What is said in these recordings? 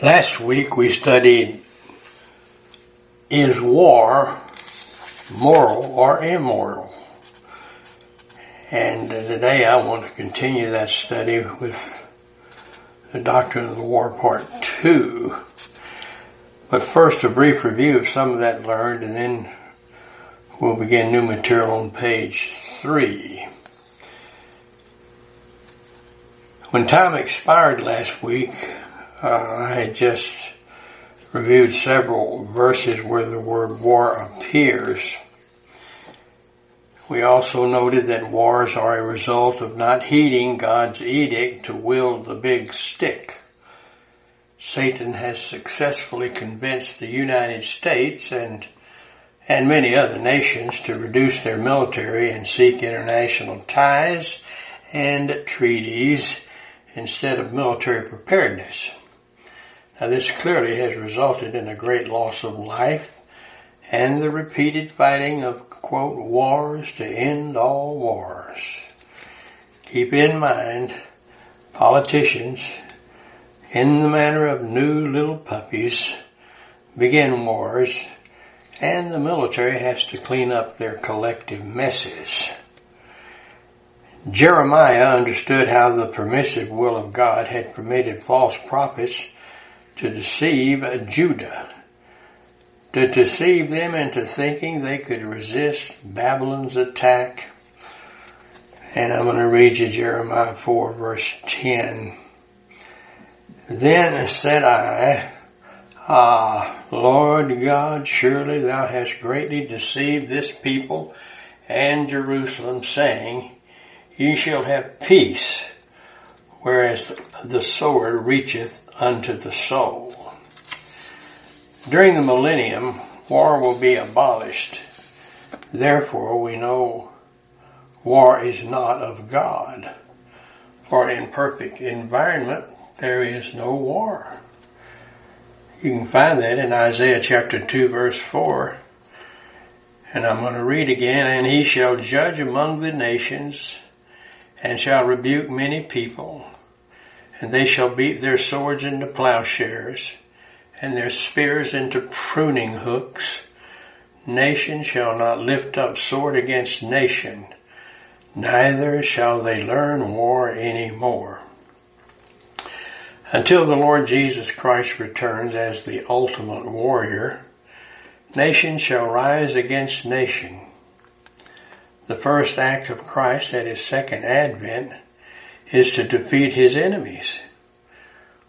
Last week we studied is war moral or immoral? And today I want to continue that study with the Doctrine of the War Part 2. But first a brief review of some of that learned and then we'll begin new material on page 3. When time expired last week, Uh, I had just reviewed several verses where the word war appears. We also noted that wars are a result of not heeding God's edict to wield the big stick. Satan has successfully convinced the United States and and many other nations to reduce their military and seek international ties and treaties instead of military preparedness. Now this clearly has resulted in a great loss of life and the repeated fighting of, quote, wars to end all wars. Keep in mind, politicians, in the manner of new little puppies, begin wars, and the military has to clean up their collective messes. Jeremiah understood how the permissive will of God had permitted false prophets to deceive Judah, to deceive them into thinking they could resist Babylon's attack. And I'm going to read you Jeremiah 4 verse 10. Then said I, Ah, Lord God, surely thou hast greatly deceived this people and Jerusalem, saying, Ye shall have peace, whereas the sword reacheth unto the soul. During the millennium, war will be abolished. Therefore, we know war is not of God. For in perfect environment, there is no war. You can find that in Isaiah chapter 2 verse 4. And I'm going to read again, and he shall judge among the nations and shall rebuke many people and they shall beat their swords into plowshares, and their spears into pruning hooks. Nation shall not lift up sword against nation, neither shall they learn war any more. Until the Lord Jesus Christ returns as the ultimate warrior, nation shall rise against nation. The first act of Christ at his second advent is to defeat his enemies.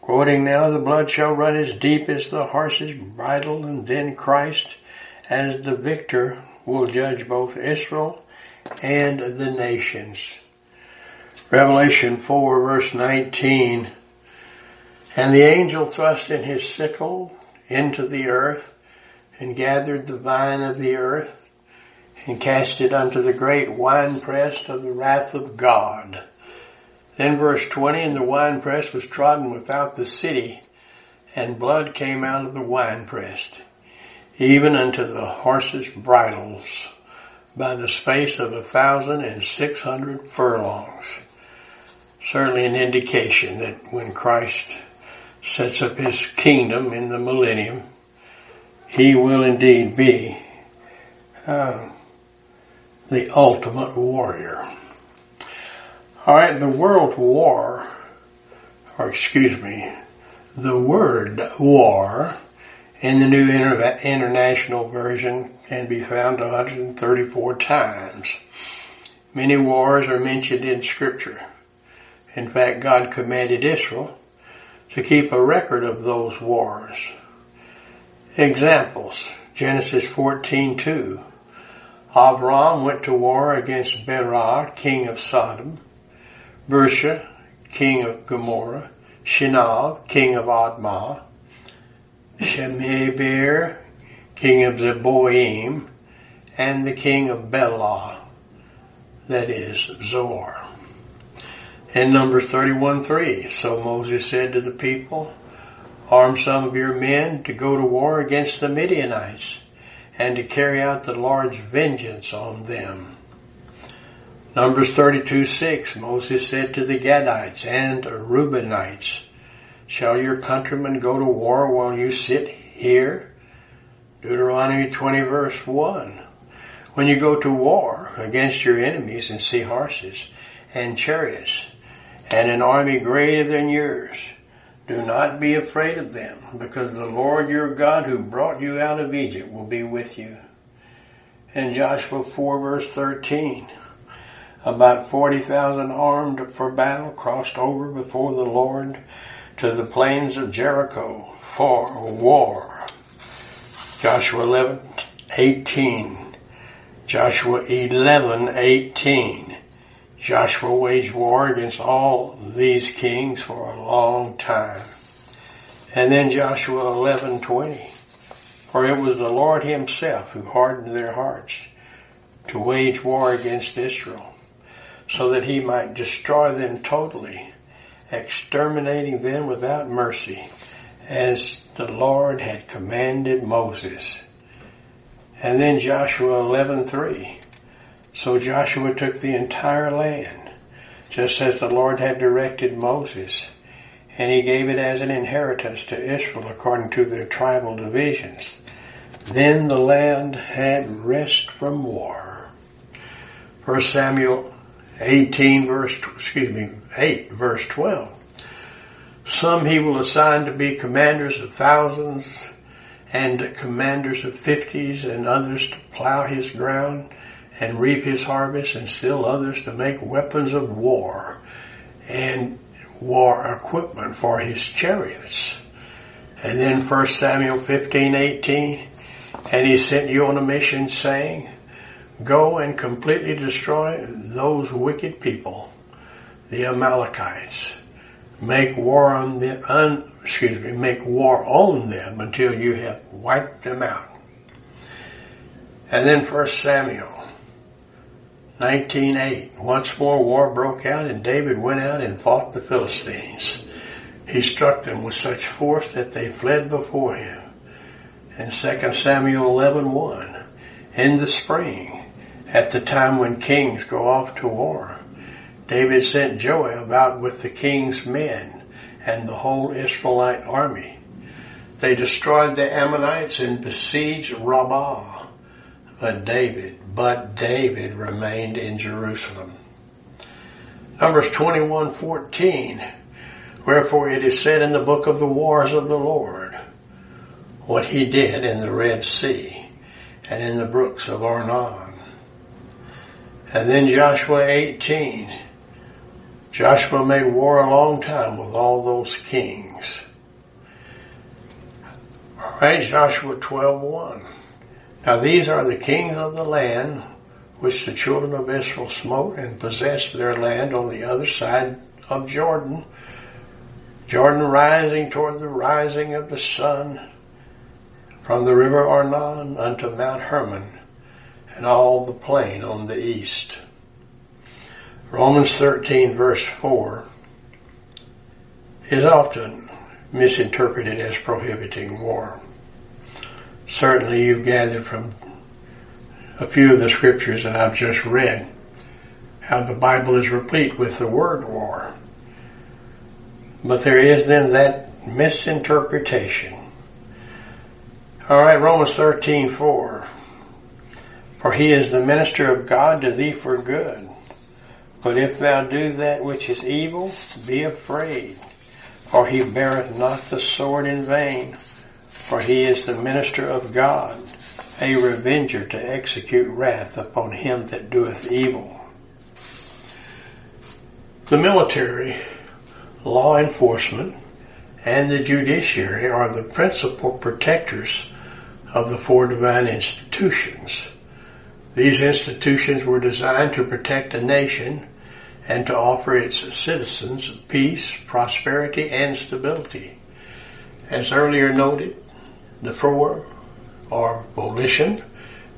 Quoting now, the blood shall run as deep as the horse's bridle, and then Christ, as the victor, will judge both Israel and the nations. Revelation 4 verse 19, And the angel thrust in his sickle into the earth, and gathered the vine of the earth, and cast it unto the great winepress of the wrath of God. Then verse 20, and the winepress was trodden without the city, and blood came out of the winepress, even unto the horses' bridles, by the space of a thousand and six hundred furlongs. Certainly an indication that when Christ sets up his kingdom in the millennium, he will indeed be uh, the ultimate warrior. Alright, the World War, or excuse me, the word war in the New Inter- International Version can be found 134 times. Many wars are mentioned in scripture. In fact, God commanded Israel to keep a record of those wars. Examples, Genesis 14:2. Avram went to war against Bera, king of Sodom. Birsha, king of Gomorrah, Shinab, king of Admah, Shemeber, king of Zeboim, and the king of Bela, that is Zoar. In Numbers 31:3, so Moses said to the people, arm some of your men to go to war against the Midianites and to carry out the Lord's vengeance on them. Numbers 32, 6, Moses said to the Gadites and Reubenites, Shall your countrymen go to war while you sit here? Deuteronomy 20 verse 1. When you go to war against your enemies and see horses and chariots and an army greater than yours, do not be afraid of them because the Lord your God who brought you out of Egypt will be with you. And Joshua 4 verse 13. About 40,000 armed for battle crossed over before the Lord to the plains of Jericho for war. Joshua 11, 18. Joshua 11, 18. Joshua waged war against all these kings for a long time. And then Joshua 11, 20. For it was the Lord himself who hardened their hearts to wage war against Israel so that he might destroy them totally exterminating them without mercy, as the Lord had commanded Moses. And then Joshua 11:3. So Joshua took the entire land, just as the Lord had directed Moses, and he gave it as an inheritance to Israel according to their tribal divisions. Then the land had rest from war. 1 Samuel 18 verse, excuse me, 8 verse 12. Some he will assign to be commanders of thousands and commanders of fifties and others to plow his ground and reap his harvest and still others to make weapons of war and war equipment for his chariots. And then 1 Samuel 15, 18, and he sent you on a mission saying, Go and completely destroy those wicked people, the Amalekites. Make war on them, un, excuse me, make war on them until you have wiped them out. And then First Samuel 19:8. Once more war broke out and David went out and fought the Philistines. He struck them with such force that they fled before him. And 2 Samuel 11:1. In the spring, at the time when kings go off to war. David sent Joab out with the king's men and the whole Israelite army. They destroyed the Ammonites and besieged Rabbah. But David, but David remained in Jerusalem. Numbers 21:14. Wherefore it is said in the book of the wars of the Lord, what he did in the Red Sea and in the brooks of Arnon and then Joshua 18. Joshua made war a long time with all those kings. Alright, Joshua 12.1. Now these are the kings of the land which the children of Israel smote and possessed their land on the other side of Jordan. Jordan rising toward the rising of the sun from the river Arnon unto Mount Hermon and all the plain on the east. Romans 13 verse 4 is often misinterpreted as prohibiting war. Certainly you've gathered from a few of the scriptures that I've just read how the Bible is replete with the word war. But there is then that misinterpretation. Alright, Romans 13, 4. For he is the minister of God to thee for good. But if thou do that which is evil, be afraid, for he beareth not the sword in vain, for he is the minister of God, a revenger to execute wrath upon him that doeth evil. The military, law enforcement, and the judiciary are the principal protectors of the four divine institutions these institutions were designed to protect a nation and to offer its citizens peace, prosperity, and stability. As earlier noted, the four are volition,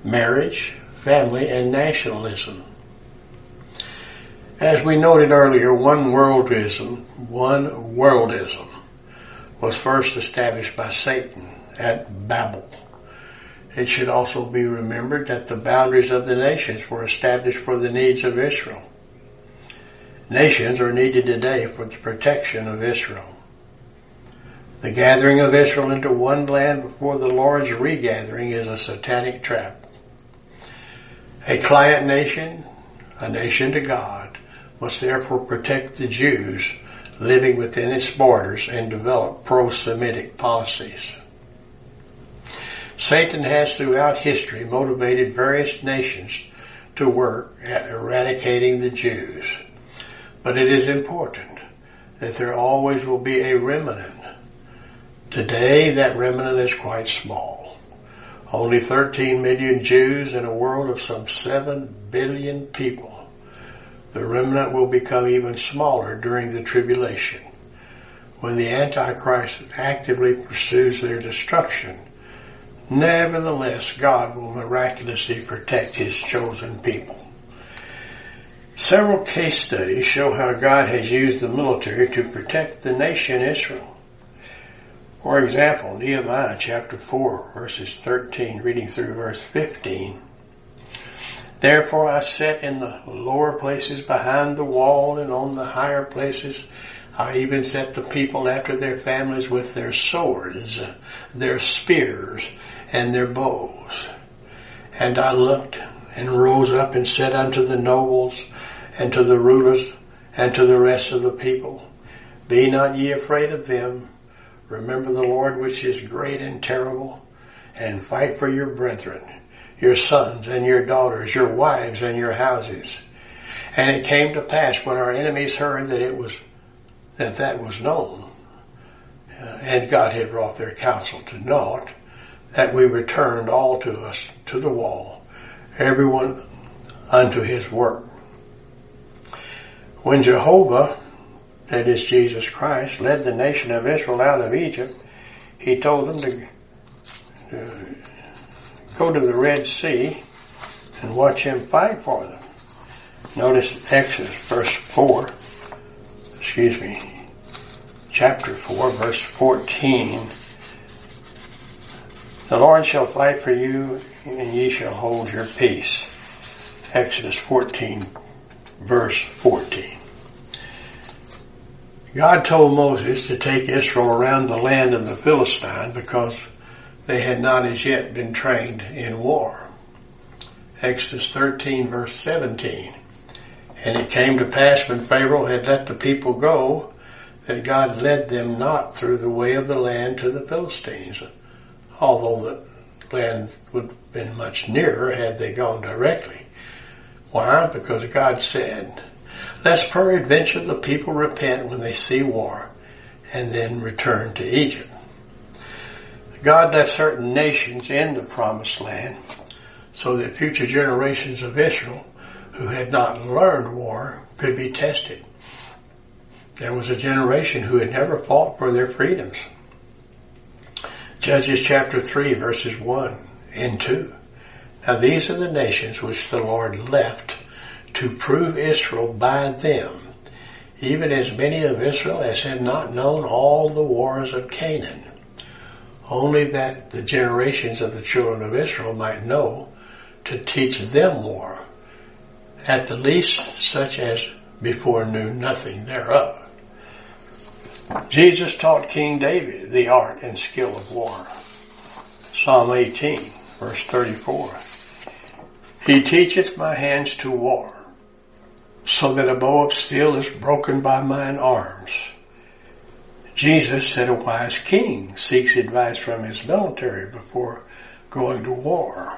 marriage, family, and nationalism. As we noted earlier, one worldism, one worldism was first established by Satan at Babel. It should also be remembered that the boundaries of the nations were established for the needs of Israel. Nations are needed today for the protection of Israel. The gathering of Israel into one land before the Lord's regathering is a satanic trap. A client nation, a nation to God, must therefore protect the Jews living within its borders and develop pro-Semitic policies. Satan has throughout history motivated various nations to work at eradicating the Jews. But it is important that there always will be a remnant. Today that remnant is quite small. Only 13 million Jews in a world of some 7 billion people. The remnant will become even smaller during the tribulation when the Antichrist actively pursues their destruction. Nevertheless, God will miraculously protect His chosen people. Several case studies show how God has used the military to protect the nation Israel. For example, Nehemiah chapter 4 verses 13 reading through verse 15 Therefore I set in the lower places behind the wall and on the higher places I even set the people after their families with their swords, their spears, and their bows. And I looked and rose up and said unto the nobles and to the rulers and to the rest of the people, Be not ye afraid of them. Remember the Lord which is great and terrible and fight for your brethren your sons and your daughters, your wives and your houses. And it came to pass when our enemies heard that it was, that that was known, uh, and God had brought their counsel to naught, that we returned all to us to the wall, everyone unto his work. When Jehovah, that is Jesus Christ, led the nation of Israel out of Egypt, he told them to uh, go to the Red Sea and watch him fight for them. Notice Exodus verse 4, excuse me, chapter 4 verse 14. The Lord shall fight for you and ye shall hold your peace. Exodus 14 verse 14. God told Moses to take Israel around the land of the Philistine because they had not as yet been trained in war. Exodus 13 verse 17. And it came to pass when Pharaoh had let the people go, that God led them not through the way of the land to the Philistines, although the land would have been much nearer had they gone directly. Why? Because God said, lest peradventure the people repent when they see war and then return to Egypt. God left certain nations in the promised land so that future generations of Israel who had not learned war could be tested. There was a generation who had never fought for their freedoms. Judges chapter 3 verses 1 and 2. Now these are the nations which the Lord left to prove Israel by them, even as many of Israel as had not known all the wars of Canaan only that the generations of the children of Israel might know to teach them more, at the least such as before knew nothing thereof. Jesus taught King David the art and skill of war. Psalm 18, verse 34. He teacheth my hands to war, so that a bow of steel is broken by mine arms. Jesus said a wise king seeks advice from his military before going to war.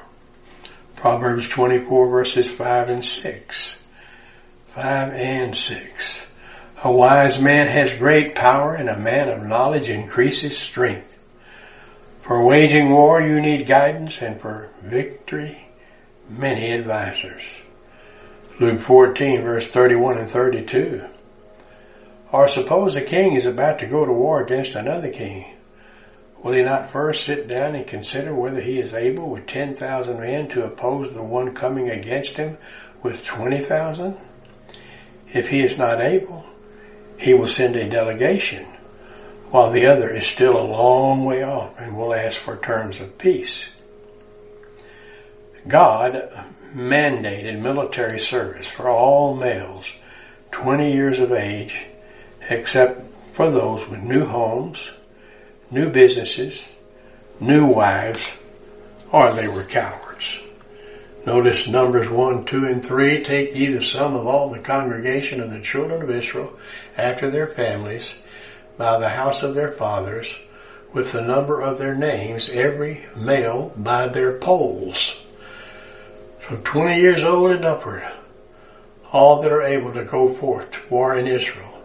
Proverbs 24 verses 5 and 6. 5 and 6. A wise man has great power and a man of knowledge increases strength. For waging war you need guidance and for victory many advisors. Luke 14 verse 31 and 32. Or suppose a king is about to go to war against another king. Will he not first sit down and consider whether he is able with 10,000 men to oppose the one coming against him with 20,000? If he is not able, he will send a delegation while the other is still a long way off and will ask for terms of peace. God mandated military service for all males 20 years of age except for those with new homes, new businesses, new wives, or they were cowards. Notice Numbers 1, 2, and 3. Take ye the sum of all the congregation of the children of Israel after their families by the house of their fathers with the number of their names, every male by their polls, From 20 years old and upward, all that are able to go forth to war in Israel,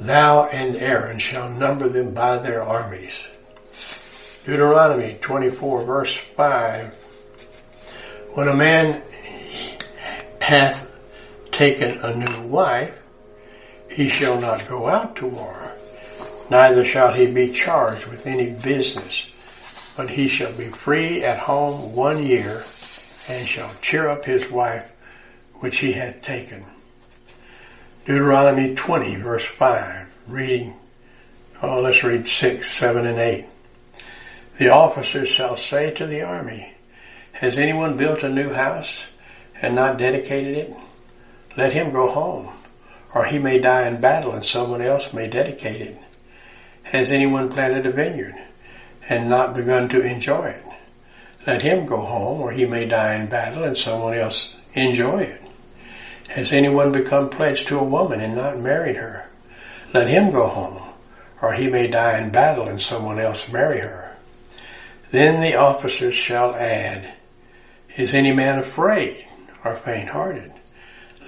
thou and Aaron shall number them by their armies. Deuteronomy 24 verse 5 when a man hath taken a new wife, he shall not go out to war, neither shall he be charged with any business, but he shall be free at home one year, and shall cheer up his wife which he hath taken. Deuteronomy 20 verse 5, reading, oh let's read 6, 7, and 8. The officers shall say to the army, has anyone built a new house and not dedicated it? Let him go home, or he may die in battle and someone else may dedicate it. Has anyone planted a vineyard and not begun to enjoy it? Let him go home, or he may die in battle and someone else enjoy it. Has anyone become pledged to a woman and not married her? Let him go home, or he may die in battle and someone else marry her. Then the officers shall add, is any man afraid or faint-hearted?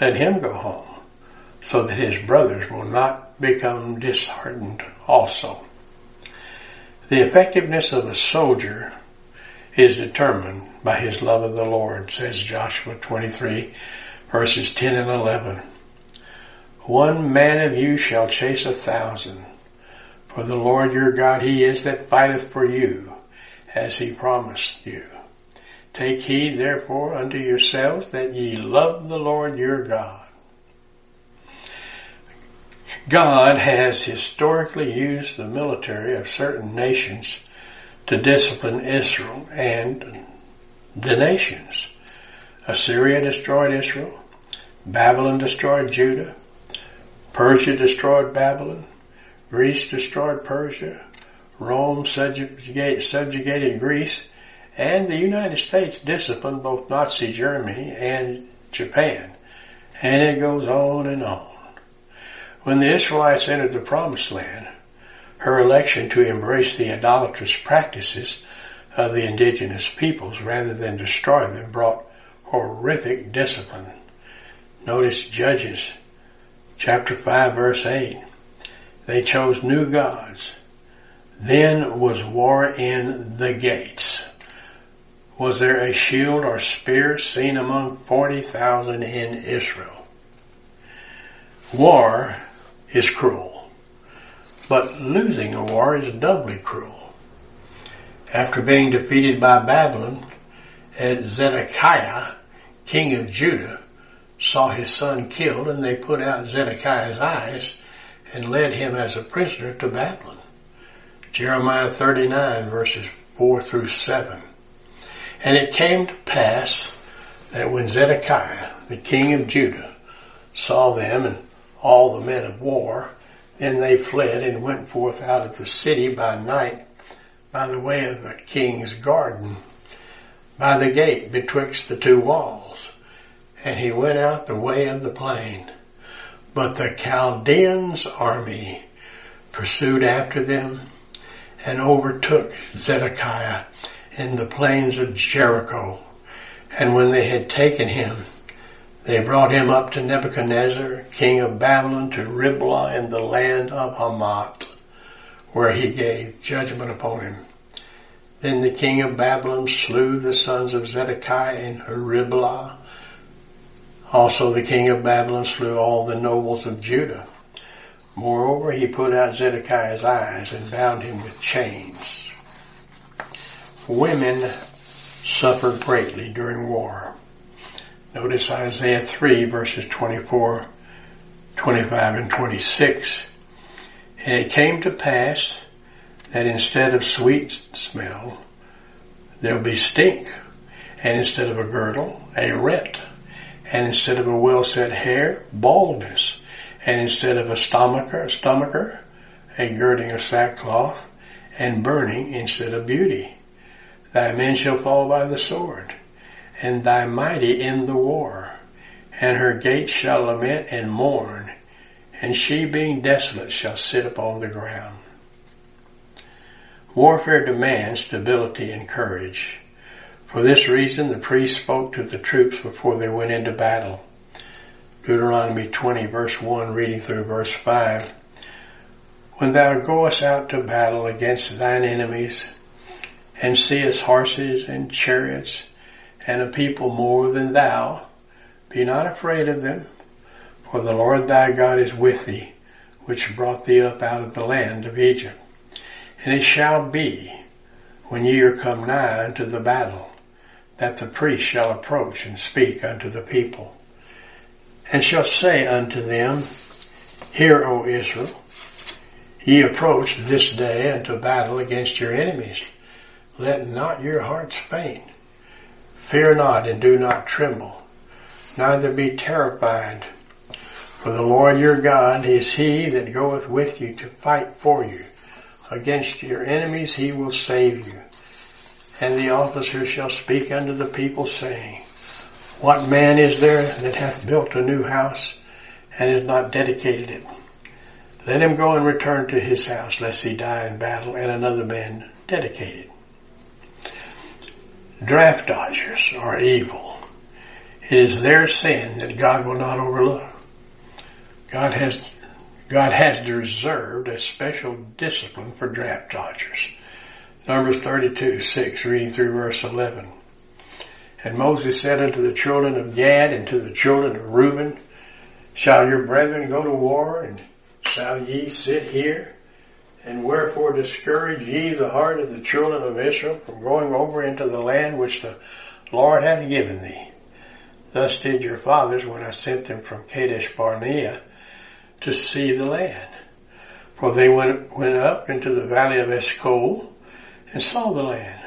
Let him go home, so that his brothers will not become disheartened also. The effectiveness of a soldier is determined by his love of the Lord, says Joshua 23 verses 10 and 11. One man of you shall chase a thousand, for the Lord your God he is that fighteth for you, as he promised you. Take heed therefore unto yourselves that ye love the Lord your God. God has historically used the military of certain nations to discipline Israel and the nations. Assyria destroyed Israel. Babylon destroyed Judah. Persia destroyed Babylon. Greece destroyed Persia. Rome subjugated Greece and the United States disciplined both Nazi Germany and Japan. And it goes on and on. When the Israelites entered the promised land, her election to embrace the idolatrous practices of the indigenous peoples rather than destroy them brought horrific discipline. Notice Judges chapter 5 verse 8. They chose new gods. Then was war in the gates. Was there a shield or spear seen among 40,000 in Israel? War is cruel, but losing a war is doubly cruel. After being defeated by Babylon, Zedekiah, king of Judah, saw his son killed and they put out Zedekiah's eyes and led him as a prisoner to Babylon. Jeremiah 39 verses 4 through 7. And it came to pass that when Zedekiah, the king of Judah, saw them and all the men of war, then they fled and went forth out of the city by night by the way of the king's garden, by the gate betwixt the two walls. And he went out the way of the plain. But the Chaldeans' army pursued after them and overtook Zedekiah in the plains of Jericho. And when they had taken him, they brought him up to Nebuchadnezzar, king of Babylon, to Riblah in the land of Hamath, where he gave judgment upon him. Then the king of Babylon slew the sons of Zedekiah in Riblah. Also the king of Babylon slew all the nobles of Judah. Moreover, he put out Zedekiah's eyes and bound him with chains women suffered greatly during war. Notice Isaiah 3 verses 24, 25 and 26. And it came to pass that instead of sweet smell, there'll be stink. And instead of a girdle, a rent. And instead of a well set hair, baldness. And instead of a stomacher, stomacher, a girding of sackcloth and burning instead of beauty. Thy men shall fall by the sword, and thy mighty in the war. And her gates shall lament and mourn, and she being desolate shall sit upon the ground. Warfare demands stability and courage. For this reason, the priest spoke to the troops before they went into battle. Deuteronomy 20 verse 1 reading through verse 5. When thou goest out to battle against thine enemies and seest horses and chariots and a people more than thou, be not afraid of them, for the Lord thy God is with thee, which brought thee up out of the land of Egypt. And it shall be, when ye are come nigh unto the battle, that the priest shall approach and speak unto the people, and shall say unto them, Hear, O Israel, ye approach this day unto battle against your enemies. Let not your hearts faint. Fear not and do not tremble, neither be terrified. For the Lord your God is he that goeth with you to fight for you. Against your enemies he will save you. And the officer shall speak unto the people saying, What man is there that hath built a new house and has not dedicated it? Let him go and return to his house lest he die in battle and another man dedicate it. Draft dodgers are evil. It is their sin that God will not overlook. God has God has reserved a special discipline for draft dodgers. Numbers 32, 6, reading through verse 11. And Moses said unto the children of Gad and to the children of Reuben, Shall your brethren go to war, and shall ye sit here? And wherefore discourage ye the heart of the children of Israel from going over into the land which the Lord hath given thee? Thus did your fathers when I sent them from Kadesh Barnea to see the land. For they went, went up into the valley of Eshcol and saw the land.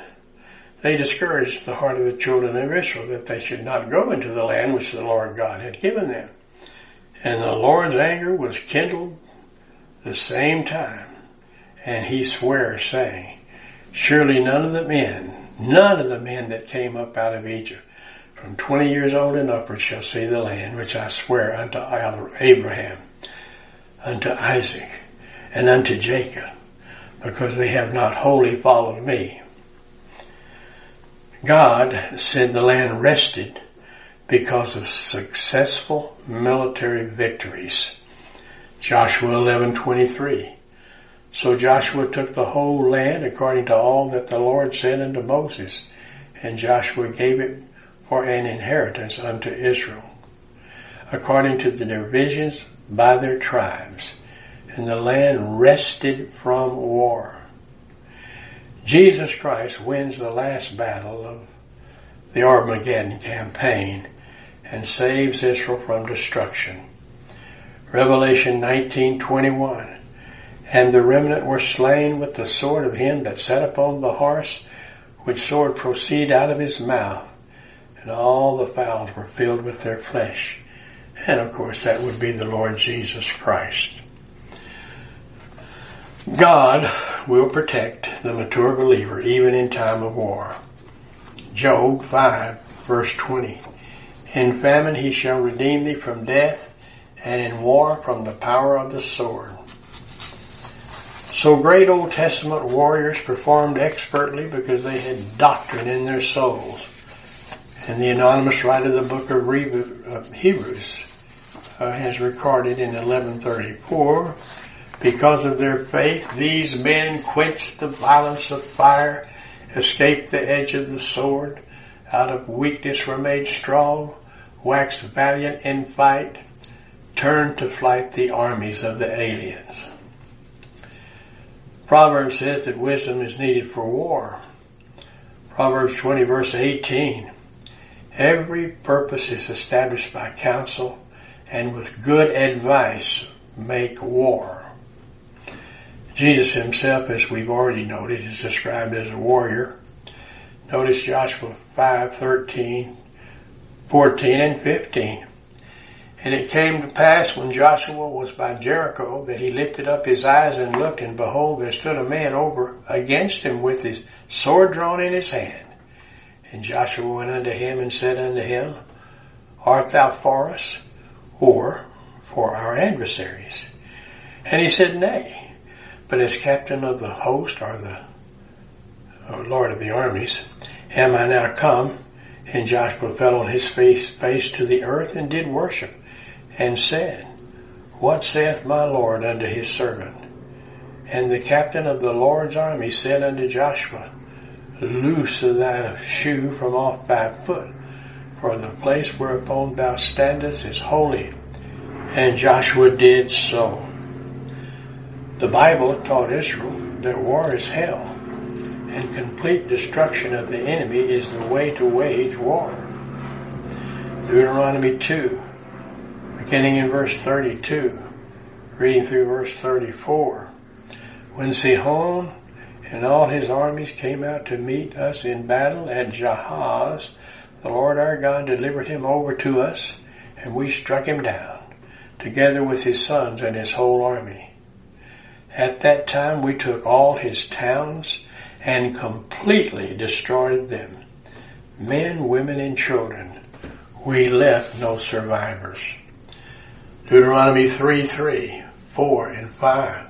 They discouraged the heart of the children of Israel that they should not go into the land which the Lord God had given them. And the Lord's anger was kindled the same time. And he swears saying, surely none of the men, none of the men that came up out of Egypt from 20 years old and upward shall see the land which I swear unto Abraham unto Isaac and unto Jacob, because they have not wholly followed me. God said the land rested because of successful military victories. Joshua 11:23. So Joshua took the whole land according to all that the Lord said unto Moses, and Joshua gave it for an inheritance unto Israel, according to the divisions by their tribes, and the land rested from war. Jesus Christ wins the last battle of the Armageddon campaign and saves Israel from destruction. Revelation 19:21 And the remnant were slain with the sword of him that sat upon the horse, which sword proceeded out of his mouth, and all the fowls were filled with their flesh and of course, that would be the Lord Jesus Christ. God will protect the mature believer even in time of war. Job 5 verse 20. In famine he shall redeem thee from death and in war from the power of the sword. So great Old Testament warriors performed expertly because they had doctrine in their souls. And the anonymous writer of the book of Hebrews uh, has recorded in 1134, because of their faith, these men quenched the violence of fire, escaped the edge of the sword, out of weakness were made strong, waxed valiant in fight, turned to flight the armies of the aliens. Proverbs says that wisdom is needed for war. Proverbs 20 verse 18. Every purpose is established by counsel and with good advice make war. Jesus himself, as we've already noted, is described as a warrior. Notice Joshua 5, 13, 14, and 15. And it came to pass when Joshua was by Jericho that he lifted up his eyes and looked, and behold, there stood a man over against him with his sword drawn in his hand. And Joshua went unto him and said unto him, Art thou for us, or for our adversaries? And he said, Nay, but as captain of the host, or the or Lord of the armies, am I now come? And Joshua fell on his face, face to the earth and did worship, and said, What saith my Lord unto his servant? And the captain of the Lord's army said unto Joshua, Loose thy shoe from off thy foot, for the place whereupon thou standest is holy. And Joshua did so. The Bible taught Israel that war is hell, and complete destruction of the enemy is the way to wage war. Deuteronomy 2, beginning in verse 32, reading through verse 34. When Sihon and all his armies came out to meet us in battle at Jahaz. The Lord our God delivered him over to us, and we struck him down, together with his sons and his whole army. At that time we took all his towns and completely destroyed them. Men, women, and children. We left no survivors. Deuteronomy 3, 3, 4, and 5.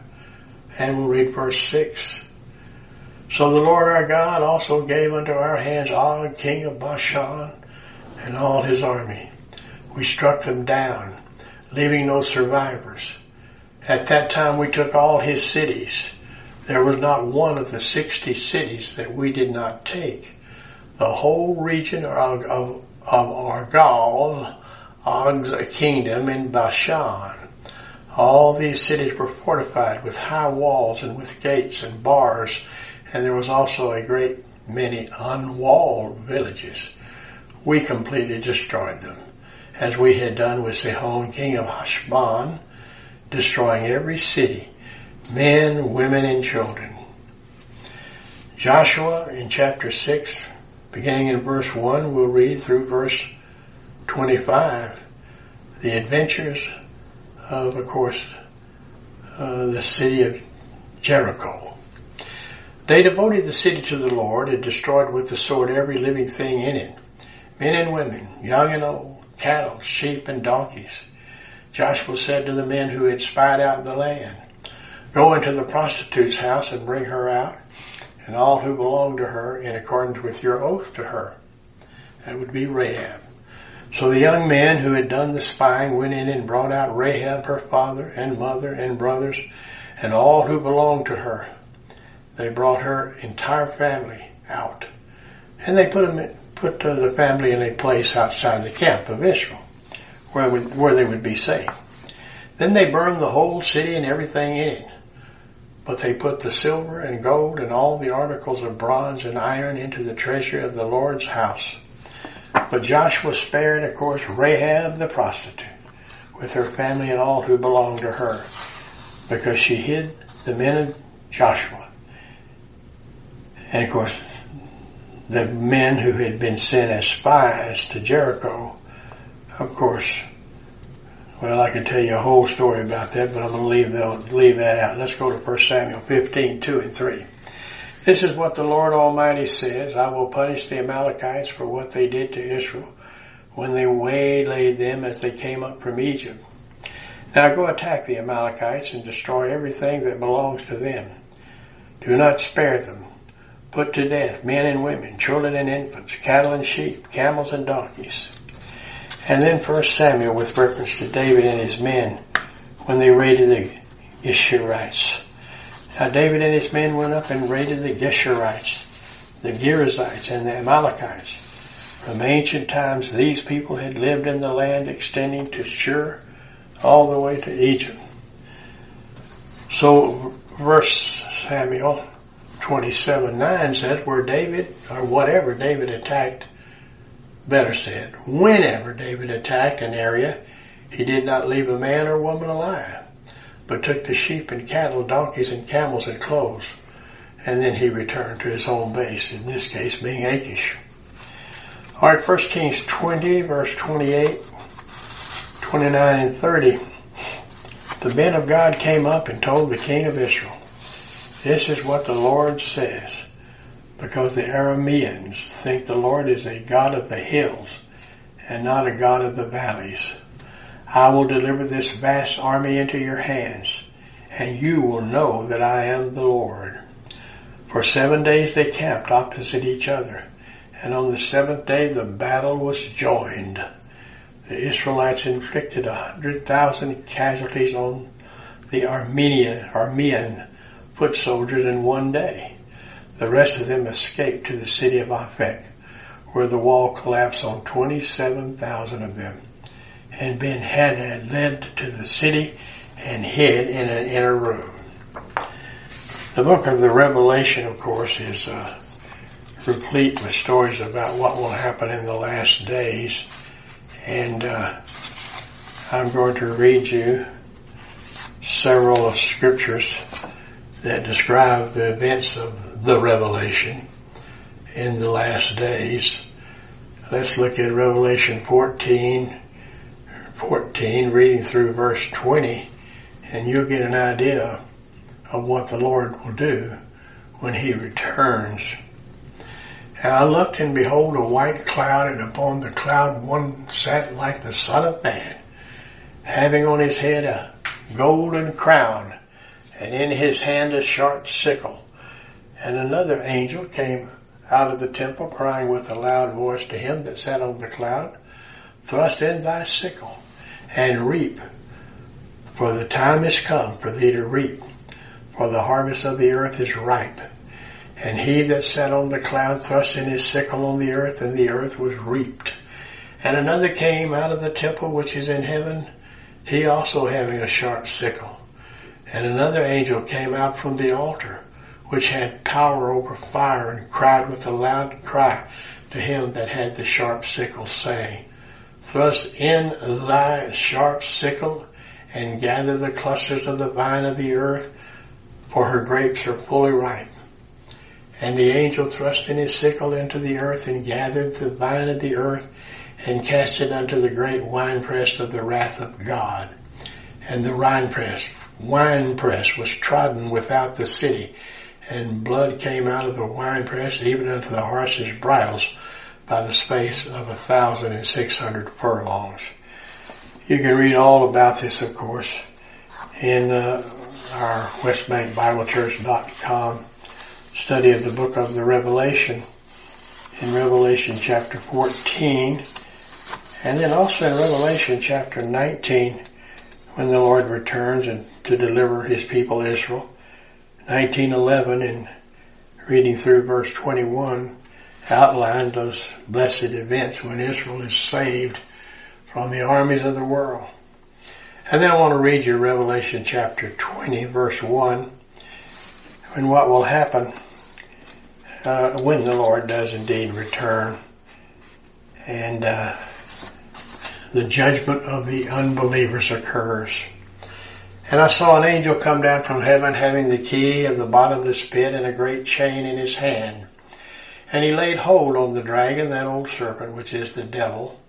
And we'll read verse 6. So the Lord our God also gave unto our hands Og, king of Bashan, and all his army. We struck them down, leaving no survivors. At that time we took all his cities. There was not one of the sixty cities that we did not take. The whole region of, of, of Argal, Og's kingdom in Bashan. All these cities were fortified with high walls and with gates and bars and there was also a great many unwalled villages. We completely destroyed them, as we had done with Sihon, king of Heshbon, destroying every city, men, women, and children. Joshua in chapter 6, beginning in verse 1, we'll read through verse 25, the adventures of, of course, uh, the city of Jericho. They devoted the city to the Lord and destroyed with the sword every living thing in it, men and women, young and old, cattle, sheep, and donkeys. Joshua said to the men who had spied out the land, Go into the prostitute's house and bring her out, and all who belong to her in accordance with your oath to her. That would be Rahab. So the young men who had done the spying went in and brought out Rahab, her father and mother and brothers, and all who belonged to her they brought her entire family out. And they put them, put the family in a place outside the camp of Israel where, would, where they would be safe. Then they burned the whole city and everything in it. But they put the silver and gold and all the articles of bronze and iron into the treasury of the Lord's house. But Joshua spared, of course, Rahab the prostitute with her family and all who belonged to her because she hid the men of Joshua and of course, the men who had been sent as spies to Jericho, of course, well, I could tell you a whole story about that, but I'm going to leave, that, leave that out. Let's go to 1 Samuel 15, 2 and 3. This is what the Lord Almighty says. I will punish the Amalekites for what they did to Israel when they waylaid them as they came up from Egypt. Now go attack the Amalekites and destroy everything that belongs to them. Do not spare them put to death men and women, children and infants, cattle and sheep, camels and donkeys. And then First Samuel with reference to David and his men when they raided the Geshurites. Now David and his men went up and raided the Geshurites, the Girzites, and the Amalekites. From ancient times these people had lived in the land extending to Shur all the way to Egypt. So First Samuel 27 9 says where David, or whatever David attacked, better said, whenever David attacked an area, he did not leave a man or woman alive, but took the sheep and cattle, donkeys and camels and clothes, and then he returned to his home base, in this case being Achish. Alright, 1 Kings 20 verse 28, 29 and 30, the men of God came up and told the king of Israel, this is what the Lord says, because the Arameans think the Lord is a God of the hills and not a God of the valleys. I will deliver this vast army into your hands, and you will know that I am the Lord. For seven days they camped opposite each other, and on the seventh day the battle was joined. The Israelites inflicted a hundred thousand casualties on the Armenian, Aramean foot soldiers in one day. The rest of them escaped to the city of Aphek, where the wall collapsed on 27,000 of them. And Ben Hadad led to the city and hid in an inner room. The book of the Revelation, of course, is uh, replete with stories about what will happen in the last days. And uh, I'm going to read you several scriptures that describe the events of the Revelation in the last days. Let's look at Revelation 14, 14, reading through verse 20, and you'll get an idea of what the Lord will do when He returns. And I looked and behold a white cloud and upon the cloud one sat like the son of man, having on his head a golden crown and in his hand a sharp sickle. And another angel came out of the temple crying with a loud voice to him that sat on the cloud, thrust in thy sickle and reap, for the time is come for thee to reap, for the harvest of the earth is ripe. And he that sat on the cloud thrust in his sickle on the earth, and the earth was reaped. And another came out of the temple which is in heaven, he also having a sharp sickle. And another angel came out from the altar, which had power over fire, and cried with a loud cry to him that had the sharp sickle, saying, Thrust in thy sharp sickle, and gather the clusters of the vine of the earth, for her grapes are fully ripe. And the angel thrust in his sickle into the earth, and gathered the vine of the earth, and cast it unto the great winepress of the wrath of God. And the winepress, winepress was trodden without the city, and blood came out of the winepress even unto the horses' bridles by the space of a thousand and six hundred furlongs. You can read all about this, of course, in uh, our westbankbiblechurch.com study of the book of the Revelation in Revelation chapter 14 and then also in Revelation chapter 19 when the Lord returns and to deliver his people Israel. 1911 and reading through verse 21 outlined those blessed events when Israel is saved from the armies of the world. And then I want to read you Revelation chapter 20 verse 1 and what will happen uh, when the Lord does indeed return. And uh, the judgment of the unbelievers occurs. And I saw an angel come down from heaven having the key of the bottomless pit and a great chain in his hand. And he laid hold on the dragon, that old serpent, which is the devil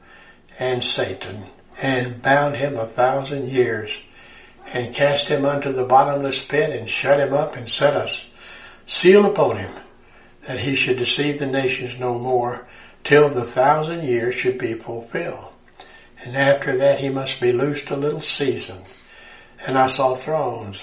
and Satan, and bound him a thousand years, and cast him unto the bottomless pit, and shut him up, and set a seal upon him, that he should deceive the nations no more, till the thousand years should be fulfilled. And after that he must be loosed a little season. And I saw thrones,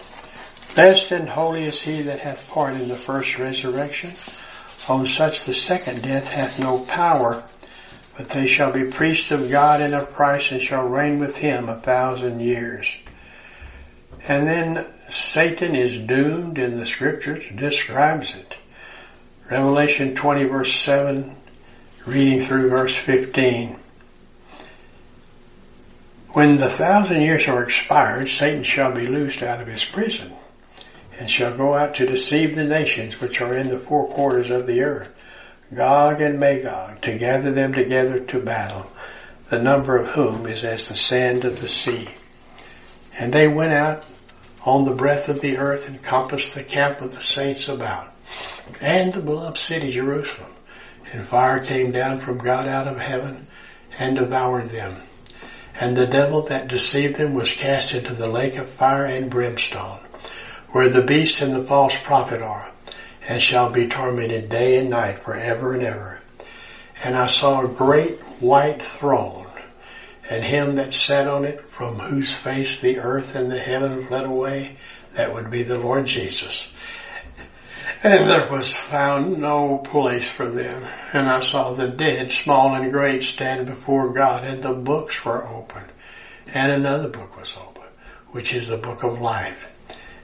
Blessed and holy is he that hath part in the first resurrection. On such the second death hath no power, but they shall be priests of God and of Christ and shall reign with him a thousand years. And then Satan is doomed in the scriptures, describes it. Revelation 20 verse 7, reading through verse 15. When the thousand years are expired, Satan shall be loosed out of his prison and shall go out to deceive the nations which are in the four quarters of the earth, Gog and Magog, to gather them together to battle, the number of whom is as the sand of the sea. And they went out on the breadth of the earth and compassed the camp of the saints about, and the beloved city Jerusalem. And fire came down from God out of heaven and devoured them. And the devil that deceived them was cast into the lake of fire and brimstone, where the beast and the false prophet are, and shall be tormented day and night forever and ever. And I saw a great white throne, and him that sat on it, from whose face the earth and the heaven fled away, that would be the Lord Jesus. And there was found no place for them. And I saw the dead, small and great, stand before God, and the books were opened. And another book was opened, which is the book of life.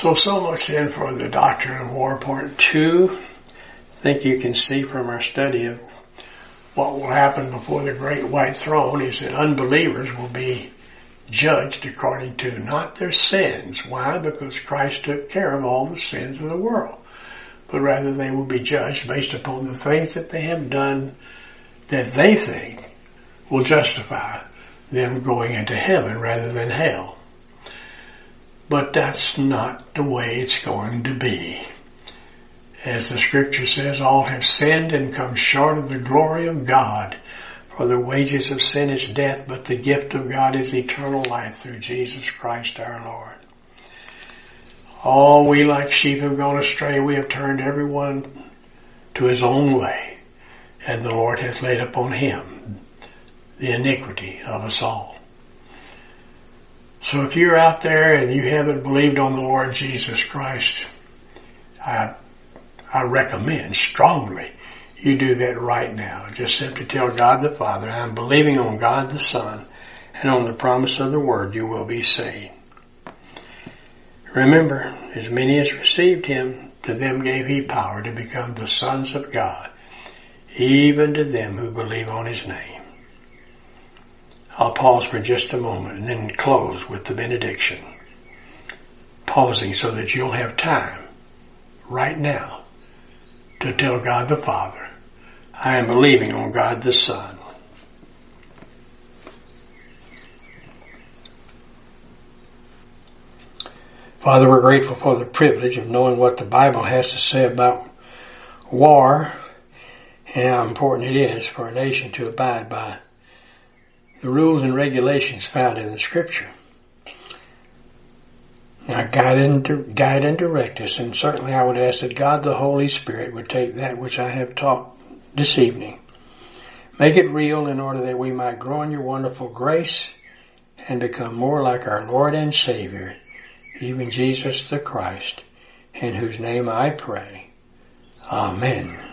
So, so much then for the doctrine of war part two. I think you can see from our study of what will happen before the great white throne is that unbelievers will be judged according to not their sins. Why? Because Christ took care of all the sins of the world. But rather they will be judged based upon the things that they have done that they think will justify them going into heaven rather than hell. But that's not the way it's going to be. As the scripture says, all have sinned and come short of the glory of God for the wages of sin is death, but the gift of God is eternal life through Jesus Christ our Lord. All we like sheep have gone astray. We have turned everyone to his own way. And the Lord hath laid upon him the iniquity of us all. So if you're out there and you haven't believed on the Lord Jesus Christ, I, I recommend strongly you do that right now. Just simply tell God the Father, I'm believing on God the Son and on the promise of the Word you will be saved. Remember, as many as received him, to them gave he power to become the sons of God, even to them who believe on his name. I'll pause for just a moment and then close with the benediction. Pausing so that you'll have time right now to tell God the Father, I am believing on God the Son. Father, we're grateful for the privilege of knowing what the Bible has to say about war and how important it is for a nation to abide by the rules and regulations found in the scripture. Now guide and, guide and direct us and certainly I would ask that God the Holy Spirit would take that which I have taught this evening. Make it real in order that we might grow in your wonderful grace and become more like our Lord and Savior, even Jesus the Christ, in whose name I pray. Amen.